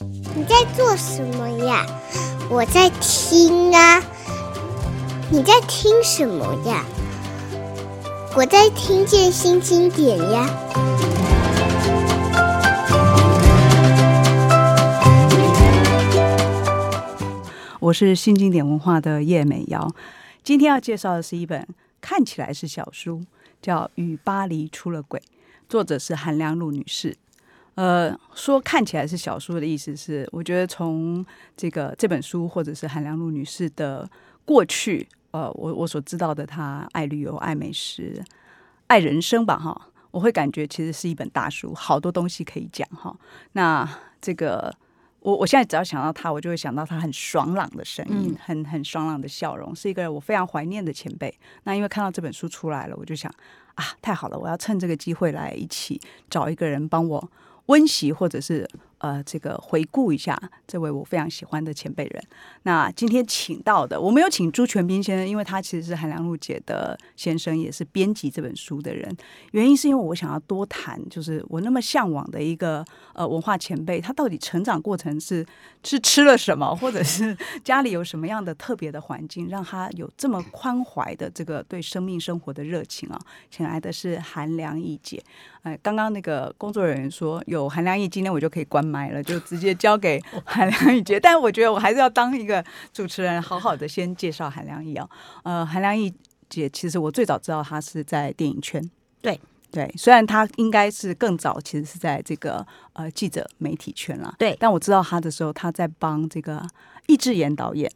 你在做什么呀？我在听啊。你在听什么呀？我在听见新经典呀。我是新经典文化的叶美瑶，今天要介绍的是一本看起来是小书，叫《与巴黎出了轨》，作者是韩良露女士。呃，说看起来是小说的意思是，我觉得从这个这本书或者是韩良露女士的过去，呃，我我所知道的，她爱旅游、爱美食、爱人生吧，哈，我会感觉其实是一本大书，好多东西可以讲哈。那这个。我我现在只要想到她，我就会想到她很爽朗的声音，嗯、很很爽朗的笑容，是一个我非常怀念的前辈。那因为看到这本书出来了，我就想啊，太好了，我要趁这个机会来一起找一个人帮我温习，或者是。呃，这个回顾一下这位我非常喜欢的前辈人。那今天请到的，我没有请朱全斌先生，因为他其实是韩良露姐的先生，也是编辑这本书的人。原因是因为我想要多谈，就是我那么向往的一个呃文化前辈，他到底成长过程是是吃了什么，或者是家里有什么样的特别的环境，让他有这么宽怀的这个对生命生活的热情啊？请来的是韩良忆姐。哎，刚刚那个工作人员说有韩良忆，今天我就可以关门买了，就直接交给韩良义姐。但我觉得我还是要当一个主持人，好好的先介绍韩良义哦。呃，韩良义姐其实我最早知道她是在电影圈，对对，虽然她应该是更早，其实是在这个呃记者媒体圈了，对。但我知道她的时候，她在帮这个易智言导演。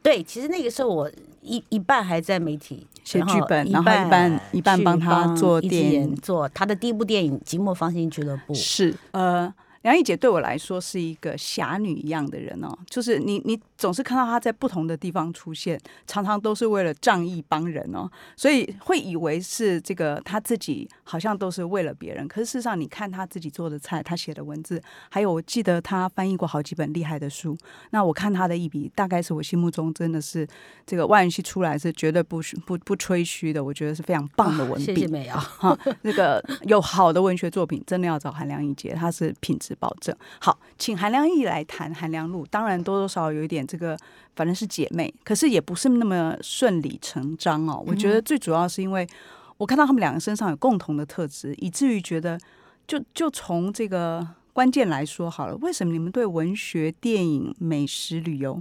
对，其实那个时候我一一半还在媒体写剧本，然后一半一半帮他做电影，做他的第一部电影《寂寞芳心俱乐部》。是，呃。良忆姐对我来说是一个侠女一样的人哦，就是你，你总是看到她在不同的地方出现，常常都是为了仗义帮人哦，所以会以为是这个她自己好像都是为了别人，可是事实上，你看她自己做的菜，她写的文字，还有我记得她翻译过好几本厉害的书，那我看她的一笔，大概是我心目中真的是这个万元熙出来是绝对不不不吹嘘的，我觉得是非常棒的文笔。谢谢美瑶哈，那个有好的文学作品，真的要找韩良忆姐，她是品质。保证好，请韩良义来谈韩良露。当然多多少少有一点这个，反正是姐妹，可是也不是那么顺理成章哦。我觉得最主要是因为我看到他们两个身上有共同的特质，以至于觉得就就从这个关键来说好了，为什么你们对文学、电影、美食、旅游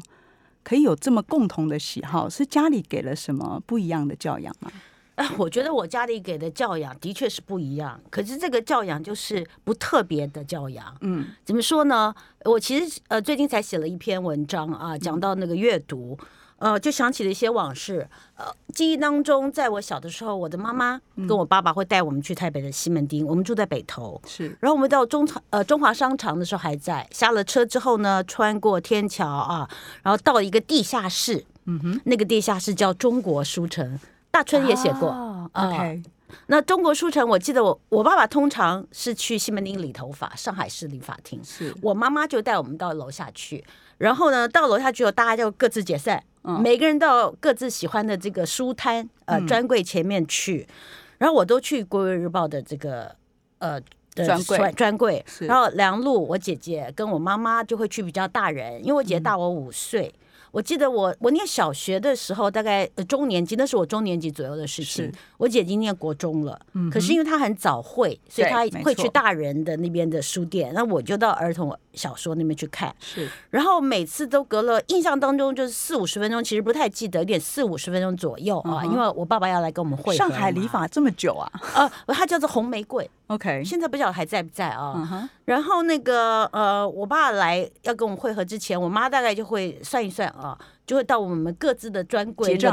可以有这么共同的喜好？是家里给了什么不一样的教养吗？哎，我觉得我家里给的教养的确是不一样，可是这个教养就是不特别的教养。嗯，怎么说呢？我其实呃最近才写了一篇文章啊，讲到那个阅读，呃，就想起了一些往事。呃，记忆当中，在我小的时候，我的妈妈跟我爸爸会带我们去台北的西门町，我们住在北头。是，然后我们到中场呃中华商场的时候还在，下了车之后呢，穿过天桥啊，然后到一个地下室。嗯哼，那个地下室叫中国书城。大春也写过、呃。那中国书城，我记得我我爸爸通常是去西门町理头发，上海市理发厅。是我妈妈就带我们到楼下去，然后呢，到楼下去后，大家就各自解散，嗯、每个人到各自喜欢的这个书摊呃专柜前面去。嗯、然后我都去《国语日报》的这个呃专柜专柜。然后梁璐，我姐姐跟我妈妈就会去比较大人，因为我姐姐大我五岁。嗯我记得我我念小学的时候，大概呃中年级，那是我中年级左右的事情。我姐已经念国中了，嗯、可是因为她很早会，所以她会去大人的那边的书店，那我就到儿童小说那边去看。是，然后每次都隔了，印象当中就是四五十分钟，其实不太记得，有点四五十分钟左右啊，嗯、因为我爸爸要来跟我们会合。上海理发这么久啊？呃，它叫做红玫瑰。OK，现在不晓得还在不在啊？然后那个呃，我爸来要跟我们会合之前，我妈大概就会算一算啊，就会到我们各自的专柜去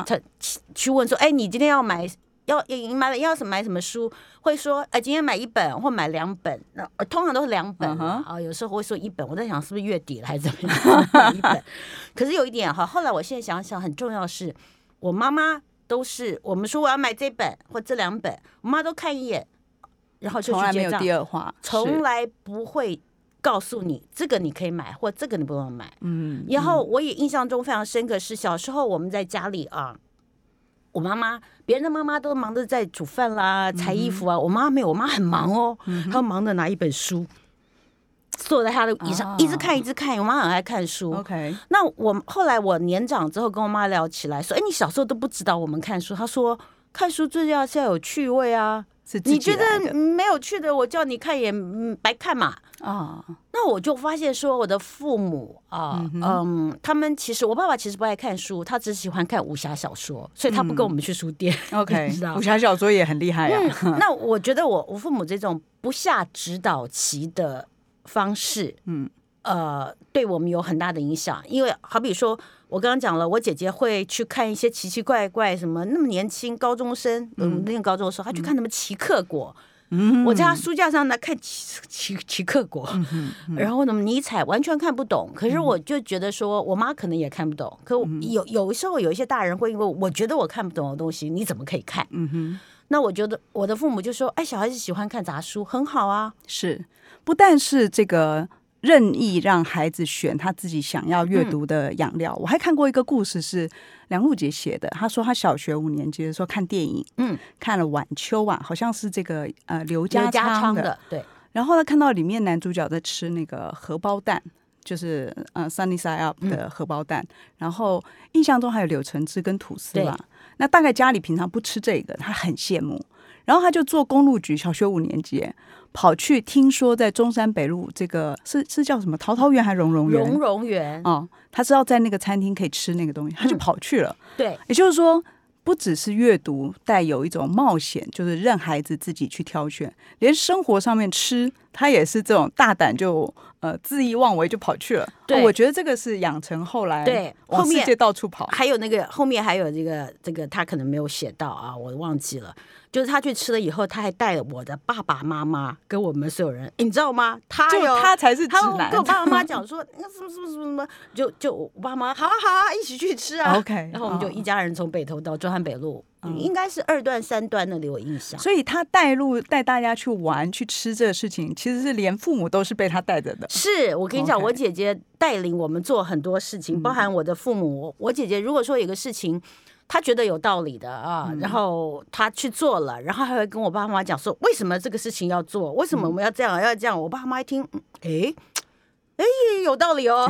去问说：“哎，你今天要买要你买要什么买什么书？”会说：“哎，今天买一本或买两本。”那通常都是两本、啊，有时候会说一本。我在想是不是月底了还是怎么样？一本。可是有一点哈，后来我现在想想，很重要的是，我妈妈都是我们说我要买这本或这两本，我妈都看一眼。然后就从来没有第二话，从来不会告诉你这个你可以买，或这个你不用买。嗯，然后我也印象中非常深刻是小时候我们在家里啊，我妈妈别人的妈妈都忙着在煮饭啦、裁衣服啊，我妈没有，我妈很忙哦，她忙着拿一本书，坐在她的椅上，一直看，一直看。我妈很爱看书。OK，那我后来我年长之后跟我妈聊起来，说：“哎，你小时候都不知道我们看书。”她说：“看书最重要是要有趣味啊。”你觉得没有趣的，我叫你看也白看嘛。啊，那我就发现说，我的父母啊，嗯，嗯，他们其实我爸爸其实不爱看书，他只喜欢看武侠小说，所以他不跟我们去书店。嗯、OK，武侠小说也很厉害啊。嗯、那我觉得我我父母这种不下指导棋的方式，嗯。呃，对我们有很大的影响，因为好比说，我刚刚讲了，我姐姐会去看一些奇奇怪怪，什么那么年轻高中生，嗯，那个高中的时候，她去看什么奇克果，嗯，我在他书架上呢看齐齐齐克果，嗯嗯，然后呢尼采完全看不懂，可是我就觉得说，我妈可能也看不懂，可有有时候有一些大人会因为我觉得我看不懂的东西，你怎么可以看？嗯哼，那我觉得我的父母就说，哎，小孩子喜欢看杂书，很好啊，是，不但是这个。任意让孩子选他自己想要阅读的养料。嗯、我还看过一个故事，是梁璐杰写的。他说他小学五年级的时候看电影，嗯，看了《晚秋》啊，好像是这个呃刘家昌的，的，对。然后他看到里面男主角在吃那个荷包蛋，就是呃 Sunny Side Up 的荷包蛋。嗯、然后印象中还有柳橙汁跟吐司吧。那大概家里平常不吃这个，他很羡慕。然后他就做公路局，小学五年级。跑去听说在中山北路这个是是叫什么桃桃园还是蓉蓉园？蓉蓉园哦，他知道在那个餐厅可以吃那个东西，他就跑去了。嗯、对，也就是说，不只是阅读带有一种冒险，就是让孩子自己去挑选，连生活上面吃，他也是这种大胆就呃恣意妄为就跑去了。对、哦，我觉得这个是养成后来对往世界到处跑。还有那个后面还有这个这个他可能没有写到啊，我忘记了。就是他去吃了以后，他还带了我的爸爸妈妈跟我们所有人，你知道吗？他就他才是直男。他跟我爸爸妈妈讲说，那什么什么什么什么，就就我爸妈好啊好啊，一起去吃啊。OK，然后我们就一家人从北头到中山北路，嗯、应该是二段三段那里有印象。所以他带路带大家去玩去吃这个事情，其实是连父母都是被他带着的。是我跟你讲，我姐姐带领我们做很多事情，包含我的父母。我姐姐如果说有个事情。他觉得有道理的啊，然后他去做了，然后还会跟我爸妈讲说，为什么这个事情要做，为什么我们要这样要这样。我爸妈一听，哎。哎，有道理哦，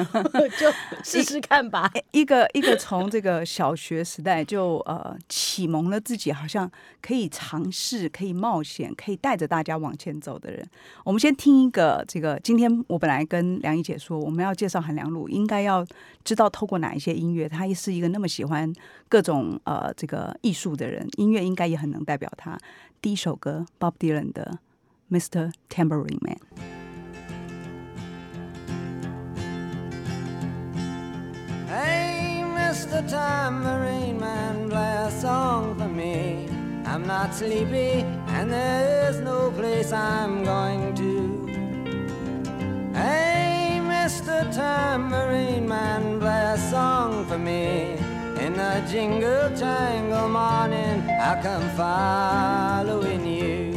就试试看吧。一个一个从这个小学时代就呃启蒙了自己，好像可以尝试、可以冒险、可以带着大家往前走的人。我们先听一个这个。今天我本来跟梁怡姐说，我们要介绍韩良露，应该要知道透过哪一些音乐。他也是一个那么喜欢各种呃这个艺术的人，音乐应该也很能代表他。第一首歌，Bob Dylan 的《Mr. Tambourine Man》。Hey, Mr. Tambourine Man, play a song for me. I'm not sleepy, and there is no place I'm going to. Hey, Mr. Tambourine Man, play a song for me. In the jingle jangle morning, I come following you.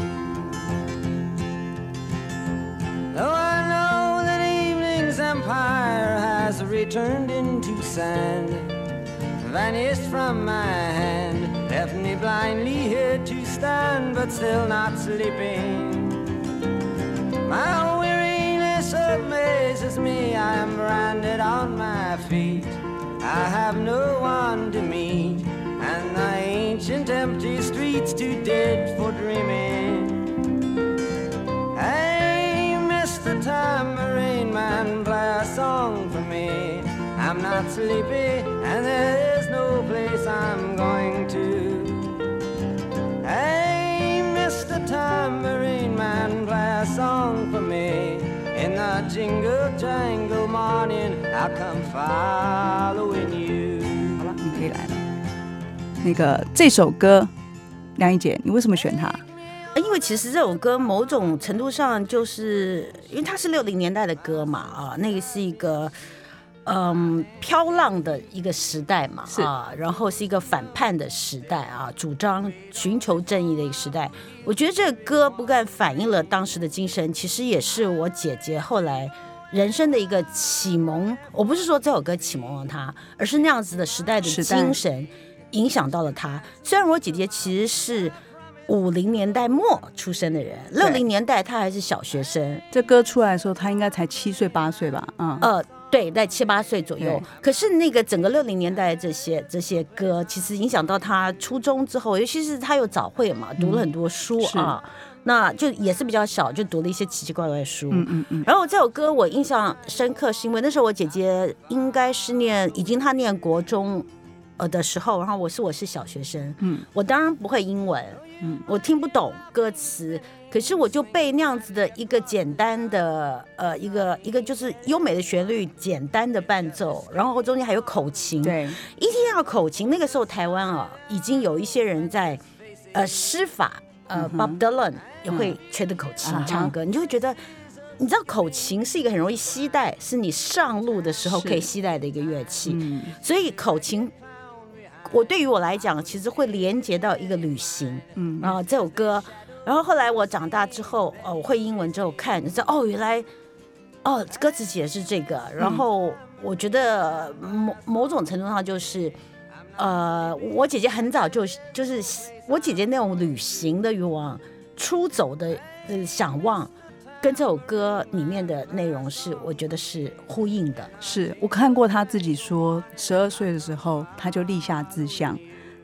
Though I know that evening's empire has returned into sand vanished from my hand, left me blindly here to stand, but still not sleeping. My weariness amazes me, I am branded on my feet. I have no one to meet, and the ancient empty streets too dead for dreaming. Hey, Mr. Tambourine Man, play a song. I'm not sleepy, and there is no place I'm going to. Hey, Mr. Tambourine Man, play a song for me. In the jingle jangle morning, I'll come following you. 好了，你可以来了。那个这首歌，梁一姐，你为什么选它？因为其实这首歌某种程度上就是因为它是六零年代的歌嘛，啊，那个是一个。嗯，飘浪的一个时代嘛，是啊，然后是一个反叛的时代啊，主张寻求正义的一个时代。我觉得这个歌不但反映了当时的精神，其实也是我姐姐后来人生的一个启蒙。我不是说这首歌启蒙了她，而是那样子的时代的精神影响到了她。虽然我姐姐其实是五零年代末出生的人，六零年代他还是小学生。这歌出来的时候，他应该才七岁八岁吧？嗯，呃，对，在七八岁左右。可是那个整个六零年代这些这些歌，其实影响到他初中之后，尤其是他有早会嘛，读了很多书啊。嗯那就也是比较小，就读了一些奇奇怪怪的书。嗯嗯嗯。然后这首歌我印象深刻，是因为那时候我姐姐应该是念，已经她念国中呃的时候，然后我是我是小学生。嗯。我当然不会英文，嗯，我听不懂歌词，可是我就被那样子的一个简单的呃一个一个就是优美的旋律，简单的伴奏，然后中间还有口琴。对。一定要口琴，那个时候台湾啊已经有一些人在呃施法。呃，Bob Dylan 也会吹的口琴唱歌，你就会觉得，你知道口琴是一个很容易携带，是你上路的时候可以携带的一个乐器，所以口琴，我对于我来讲，其实会连接到一个旅行，嗯，然后这首歌，然后后来我长大之后，哦，我会英文之后看，你知道，哦，原来，哦，歌词写的是这个，然后我觉得某某种程度上就是。呃，我姐姐很早就就是我姐姐那种旅行的欲望、出走的呃想望，跟这首歌里面的内容是，我觉得是呼应的。是我看过他自己说，十二岁的时候，他就立下志向，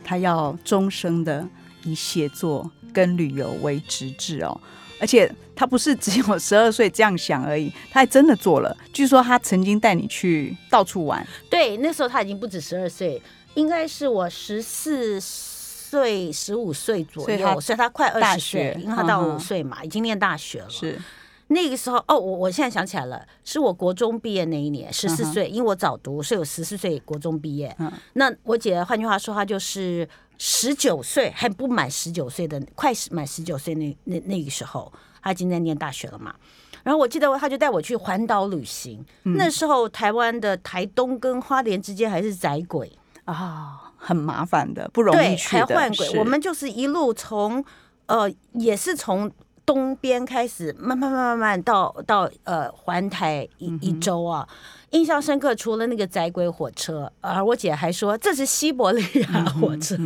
他要终生的以写作跟旅游为直至哦。而且他不是只有十二岁这样想而已，他还真的做了。据说他曾经带你去到处玩。对，那时候他已经不止十二岁。应该是我十四岁、十五岁左右，所以他快二十岁，因为他到五岁嘛，已经念大学了。是那个时候哦，我我现在想起来了，是我国中毕业那一年，十四岁，因为我早读，所以我十四岁国中毕业。嗯那我姐换句话说，她就是十九岁还不满十九岁的，快满十九岁那那那个时候，她已经在念大学了嘛。然后我记得他就带我去环岛旅行，那时候台湾的台东跟花莲之间还是窄轨。啊、哦，很麻烦的，不容易去的。还换轨，我们就是一路从，呃，也是从东边开始，慢慢慢慢慢到到呃环台一一周啊，印象深刻。除了那个窄轨火车，而我姐还说这是西伯利亚火车，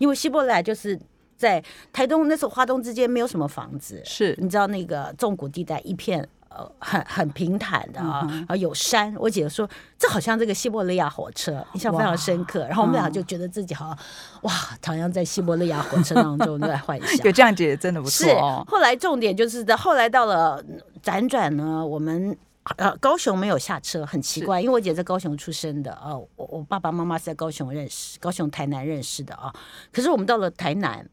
因为西伯利亚就是在台东那时候花东之间没有什么房子，是你知道那个纵谷地带一片。呃，很很平坦的啊，然后有山。我姐姐说，这好像这个西伯利亚火车，印象非常深刻。然后我们俩就觉得自己好像，哇，好像在西伯利亚火车当中在幻想。有这样姐姐真的不错哦。后来重点就是在后来到了辗转呢，我们呃高雄没有下车，很奇怪，因为我姐在高雄出生的啊，我我爸爸妈妈是在高雄认识，高雄台南认识的啊。可是我们到了台南。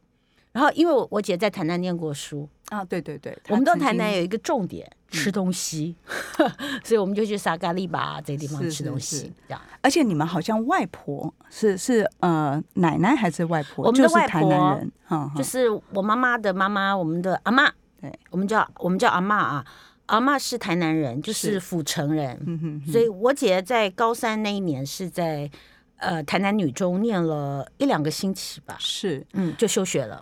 然后，因为我我姐在台南念过书。啊，对对对，我们到台南有一个重点吃东西，嗯、所以我们就去沙嘎利吧这个地方吃东西。这样，而且你们好像外婆是是呃奶奶还是外婆？我们的外婆，就是台南人，嗯、就是我妈妈的妈妈，我们的阿妈，对，我们叫我们叫阿妈啊，阿妈是台南人，就是。府城人。嗯哼，哼，所以我姐在高三那一年是在呃台南女中念了一两个星期吧，是，嗯，就休学了。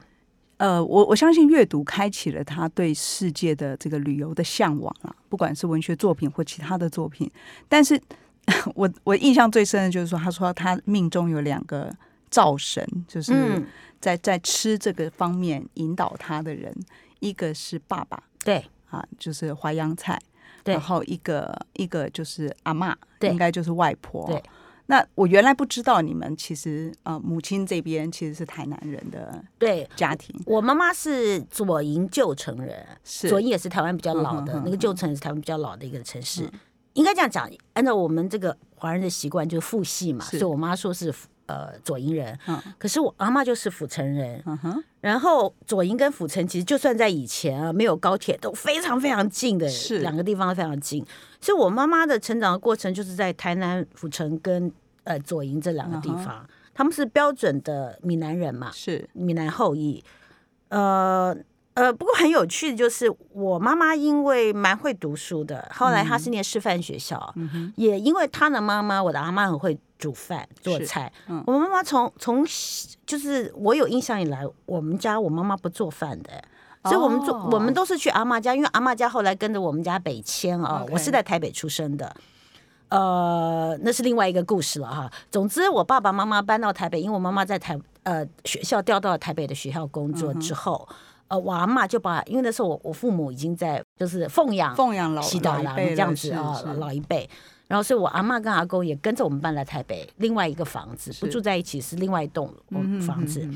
呃，我我相信阅读开启了他对世界的这个旅游的向往啊，不管是文学作品或其他的作品。但是，我我印象最深的就是说，他说他命中有两个灶神，就是在在吃这个方面引导他的人，一个是爸爸，对啊，就是淮扬菜，然后一个一个就是阿嬷，应该就是外婆。对。那我原来不知道你们其实呃母亲这边其实是台南人的对家庭，我妈妈是左营旧城人，是左营也是台湾比较老的、嗯、那个旧城，是台湾比较老的一个城市，嗯、应该这样讲，按照我们这个华人的习惯就是父系嘛，所以我妈说是呃左营人，嗯、可是我阿妈就是府城人，嗯、哼然后左营跟府城其实就算在以前啊没有高铁都非常非常近的，是两个地方非常近。所以，我妈妈的成长的过程就是在台南府城跟呃左营这两个地方，uh. 他们是标准的闽南人嘛，是闽南后裔。呃呃，不过很有趣的就是，我妈妈因为蛮会读书的，后来她是念师范学校，uh huh. 也因为她的妈妈，我的阿妈很会煮饭做菜。Uh huh. 我妈妈从从就是我有印象以来，我们家我妈妈不做饭的。所以我们做，我们都是去阿妈家，因为阿妈家后来跟着我们家北迁啊。我是在台北出生的，呃，那是另外一个故事了哈。总之，我爸爸妈妈搬到台北，因为我妈妈在台呃学校调到了台北的学校工作之后，嗯、呃，我阿妈就把，因为那时候我我父母已经在就是奉养奉养老西大郎这样子啊，老一辈。然后，所以我阿妈跟阿公也跟着我们搬来台北，另外一个房子不住在一起，是另外一栋房子。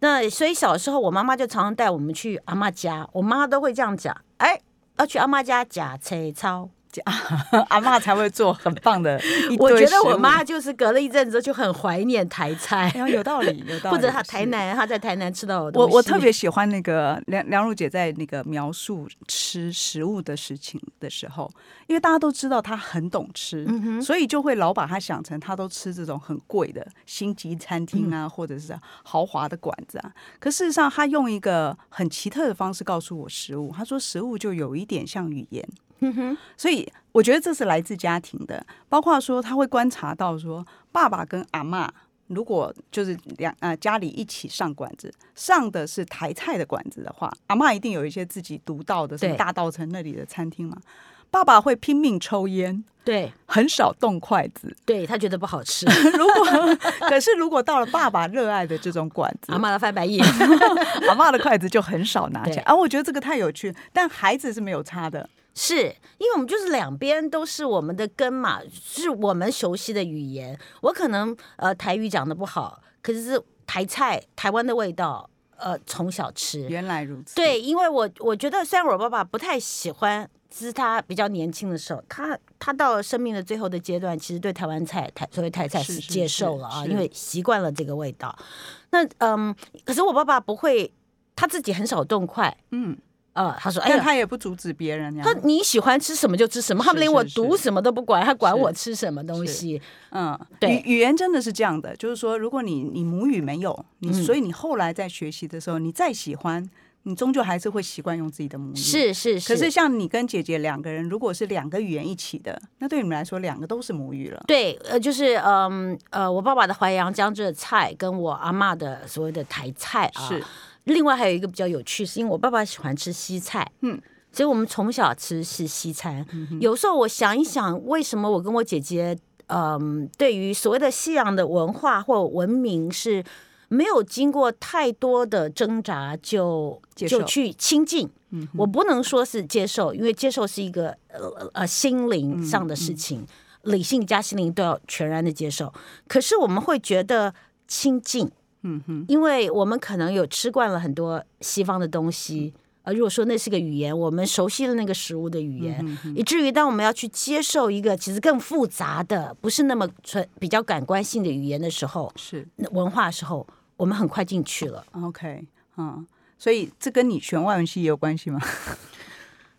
那所以小时候，我妈妈就常常带我们去阿妈家，我妈都会这样讲：哎，要去阿妈家假车操。阿妈才会做很棒的。我觉得我妈就是隔了一阵子就很怀念台菜，有道理，有道理。或者她台南，她在台南吃到我，我特别喜欢那个梁梁璐姐在那个描述吃食物的事情的时候，因为大家都知道她很懂吃，所以就会老把她想成她都吃这种很贵的星级餐厅啊，或者是豪华的馆子啊。可事实上，她用一个很奇特的方式告诉我食物。她说，食物就有一点像语言。嗯哼，所以我觉得这是来自家庭的，包括说他会观察到说，爸爸跟阿妈如果就是两呃家里一起上馆子，上的是台菜的馆子的话，阿妈一定有一些自己独到的，什么大道城那里的餐厅嘛。爸爸会拼命抽烟，对，很少动筷子，对他觉得不好吃。如果可是如果到了爸爸热爱的这种馆子，阿妈的翻白眼，阿妈的筷子就很少拿起来。啊，我觉得这个太有趣，但孩子是没有差的。是因为我们就是两边都是我们的根嘛，是我们熟悉的语言。我可能呃台语讲的不好，可是是台菜台湾的味道，呃从小吃。原来如此。对，因为我我觉得虽然我爸爸不太喜欢，是他比较年轻的时候，他他到了生命的最后的阶段，其实对台湾菜台所谓台菜是接受了啊，因为习惯了这个味道。那嗯，可是我爸爸不会，他自己很少动筷，嗯。呃，他说：“哎呀，他也不阻止别人呀。他你喜欢吃什么就吃什么，他们连我读什么都不管，他管我吃什么东西。嗯，对，语言真的是这样的，就是说，如果你你母语没有，你所以你后来在学习的时候，你再喜欢，你终究还是会习惯用自己的母语。是是是。可是像你跟姐姐两个人，如果是两个语言一起的，那对你们来说，两个都是母语了。对，呃，就是嗯呃，我爸爸的淮扬江浙菜，跟我阿嬷的所谓的台菜啊。”是。另外还有一个比较有趣，是因为我爸爸喜欢吃西菜，嗯，所以我们从小吃是西餐。嗯、有时候我想一想，为什么我跟我姐姐，嗯、呃，对于所谓的西洋的文化或文明是没有经过太多的挣扎就就去亲近。嗯、我不能说是接受，因为接受是一个呃呃心灵上的事情，嗯嗯、理性加心灵都要全然的接受。可是我们会觉得亲近。嗯哼，因为我们可能有吃惯了很多西方的东西，呃，如果说那是个语言，我们熟悉了那个食物的语言，嗯、以至于当我们要去接受一个其实更复杂的、不是那么纯比较感官性的语言的时候，是。文化的时候，我们很快进去了。OK，嗯，所以这跟你选外文系也有关系吗？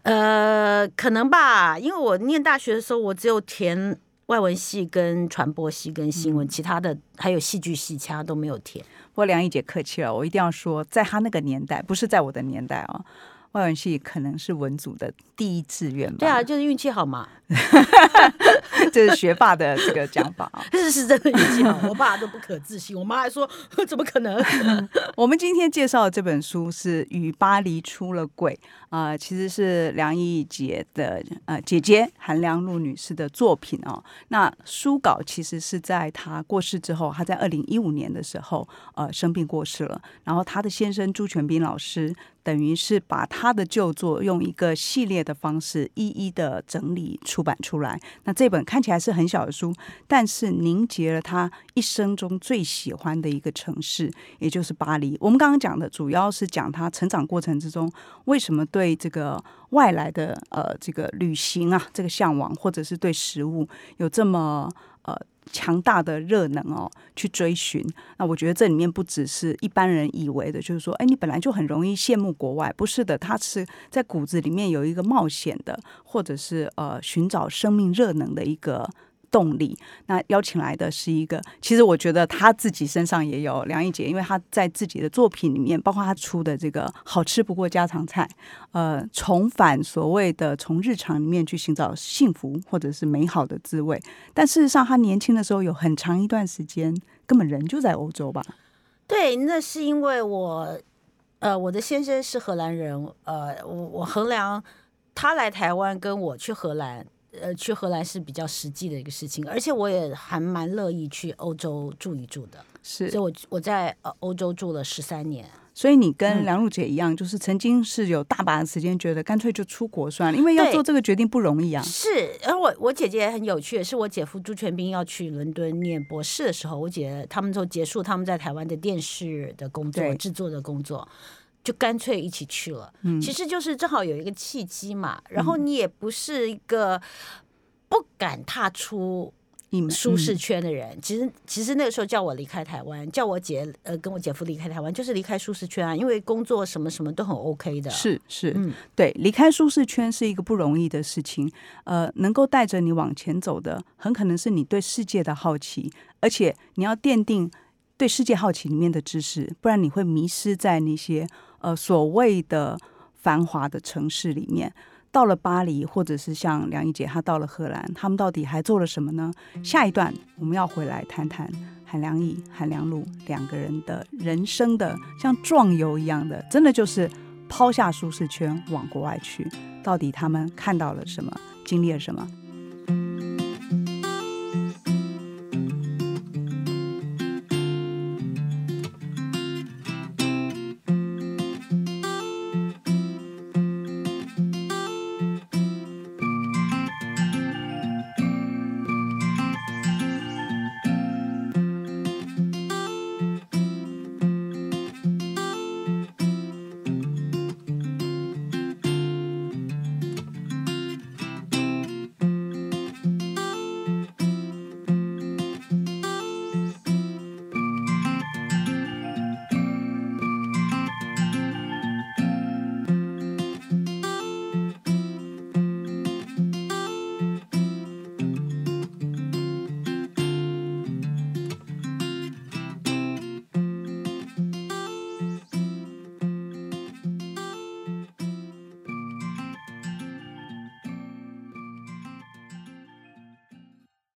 呃，可能吧，因为我念大学的时候，我只有填外文系、跟传播系、跟新闻，嗯、其他的还有戏剧系，其他都没有填。不过梁一姐客气了，我一定要说，在她那个年代，不是在我的年代哦。外文系可能是文组的第一志愿吧？对啊，就是运气好嘛。这是学霸的这个讲法啊，是是真的运气好。我爸都不可置信，我妈还说怎么可能？我们今天介绍的这本书是《与巴黎出了轨》啊、呃，其实是梁毅姐的呃姐姐韩良露女士的作品哦。那书稿其实是在她过世之后，她在二零一五年的时候呃生病过世了，然后她的先生朱全斌老师。等于是把他的旧作用一个系列的方式一一的整理出版出来。那这本看起来是很小的书，但是凝结了他一生中最喜欢的一个城市，也就是巴黎。我们刚刚讲的主要是讲他成长过程之中为什么对这个外来的呃这个旅行啊这个向往，或者是对食物有这么呃。强大的热能哦，去追寻。那我觉得这里面不只是一般人以为的，就是说，哎，你本来就很容易羡慕国外，不是的，他是在骨子里面有一个冒险的，或者是呃寻找生命热能的一个。动力。那邀请来的是一个，其实我觉得他自己身上也有梁毅姐，因为他在自己的作品里面，包括他出的这个好吃不过家常菜，呃，重返所谓的从日常里面去寻找幸福或者是美好的滋味。但事实上，他年轻的时候有很长一段时间根本人就在欧洲吧？对，那是因为我，呃，我的先生是荷兰人，呃，我我衡量他来台湾跟我去荷兰。呃去荷兰是比较实际的一个事情，而且我也还蛮乐意去欧洲住一住的。是，所以我我在呃欧洲住了十三年。所以你跟梁璐姐一样，嗯、就是曾经是有大把的时间，觉得干脆就出国算了，因为要做这个决定不容易啊。是，而我我姐姐很有趣是，我姐夫朱全斌要去伦敦念博士的时候，我姐他们就结束他们在台湾的电视的工作、制作的工作，就干脆一起去了。嗯，其实就是正好有一个契机嘛。然后你也不是一个不敢踏出。舒适圈的人，其实其实那个时候叫我离开台湾，叫我姐呃跟我姐夫离开台湾，就是离开舒适圈啊，因为工作什么什么都很 OK 的。是是，嗯，对，离开舒适圈是一个不容易的事情。呃，能够带着你往前走的，很可能是你对世界的好奇，而且你要奠定对世界好奇里面的知识，不然你会迷失在那些呃所谓的繁华的城市里面。到了巴黎，或者是像梁一姐，她到了荷兰，他们到底还做了什么呢？下一段我们要回来谈谈韩良忆、韩良露两个人的人生的像壮游一样的，真的就是抛下舒适圈往国外去，到底他们看到了什么，经历了什么？